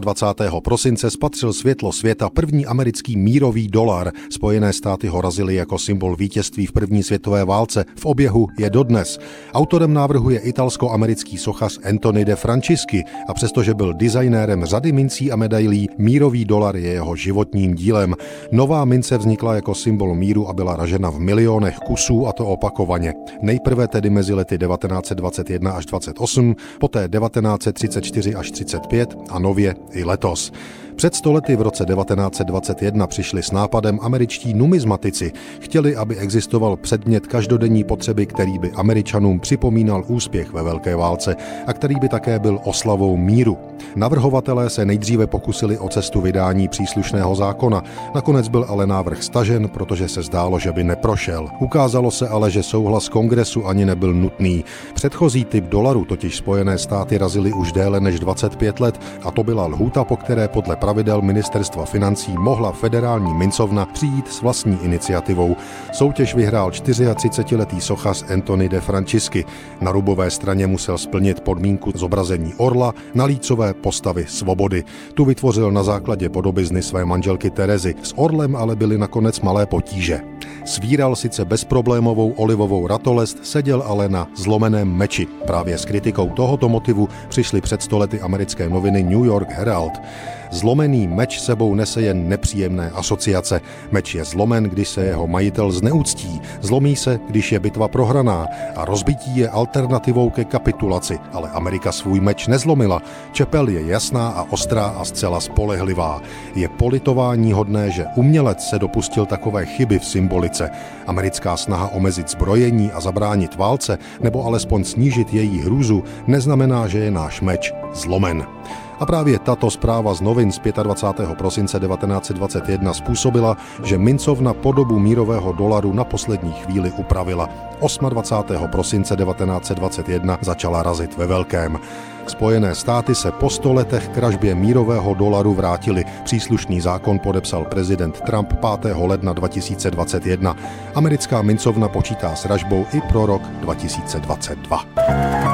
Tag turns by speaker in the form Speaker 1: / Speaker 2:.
Speaker 1: 28. prosince spatřil světlo světa první americký mírový dolar. Spojené státy ho razily jako symbol vítězství v první světové válce. V oběhu je dodnes. Autorem návrhu je italsko-americký sochař Anthony de Francisci a přestože byl designérem řady mincí a medailí, mírový dolar je jeho životním dílem. Nová mince vznikla jako symbol míru a byla ražena v milionech kusů a to opakovaně. Nejprve tedy mezi lety 1921 až 28, poté 1934 až 35 a nově i letos. Před stolety v roce 1921 přišli s nápadem američtí numizmatici. Chtěli, aby existoval předmět každodenní potřeby, který by Američanům připomínal úspěch ve Velké válce a který by také byl oslavou míru. Navrhovatelé se nejdříve pokusili o cestu vydání příslušného zákona. Nakonec byl ale návrh stažen, protože se zdálo, že by neprošel. Ukázalo se ale, že souhlas kongresu ani nebyl nutný. Předchozí typ dolaru totiž Spojené státy razily už déle než 25 let a to byla lhůta, po které podle pravidel ministerstva financí mohla federální mincovna přijít s vlastní iniciativou. Soutěž vyhrál 34-letý sochař Anthony de Francisci. Na rubové straně musel splnit podmínku zobrazení orla, na lícové postavy svobody. Tu vytvořil na základě podobizny své manželky Terezy. S orlem ale byly nakonec malé potíže. Svíral sice bezproblémovou olivovou ratolest, seděl ale na zlomeném meči. Právě s kritikou tohoto motivu přišly před stolety americké noviny New York Herald. Zlomený meč sebou nese jen nepříjemné asociace. Meč je zlomen, když se jeho majitel zneúctí, zlomí se, když je bitva prohraná a rozbití je alternativou ke kapitulaci, ale Amerika svůj meč nezlomila. Čepel je jasná a ostrá a zcela spolehlivá. Je politování hodné, že umělec se dopustil takové chyby v symbolice. Americká snaha omezit zbrojení a zabránit válce, nebo alespoň snížit její hrůzu, neznamená, že je náš meč zlomen. A právě tato zpráva z novin z 25. prosince 1921 způsobila, že mincovna podobu mírového dolaru na poslední chvíli upravila. 28. prosince 1921 začala razit ve velkém. Spojené státy se po sto letech k ražbě mírového dolaru vrátili. Příslušný zákon podepsal prezident Trump 5. ledna 2021. Americká mincovna počítá s ražbou i pro rok 2022.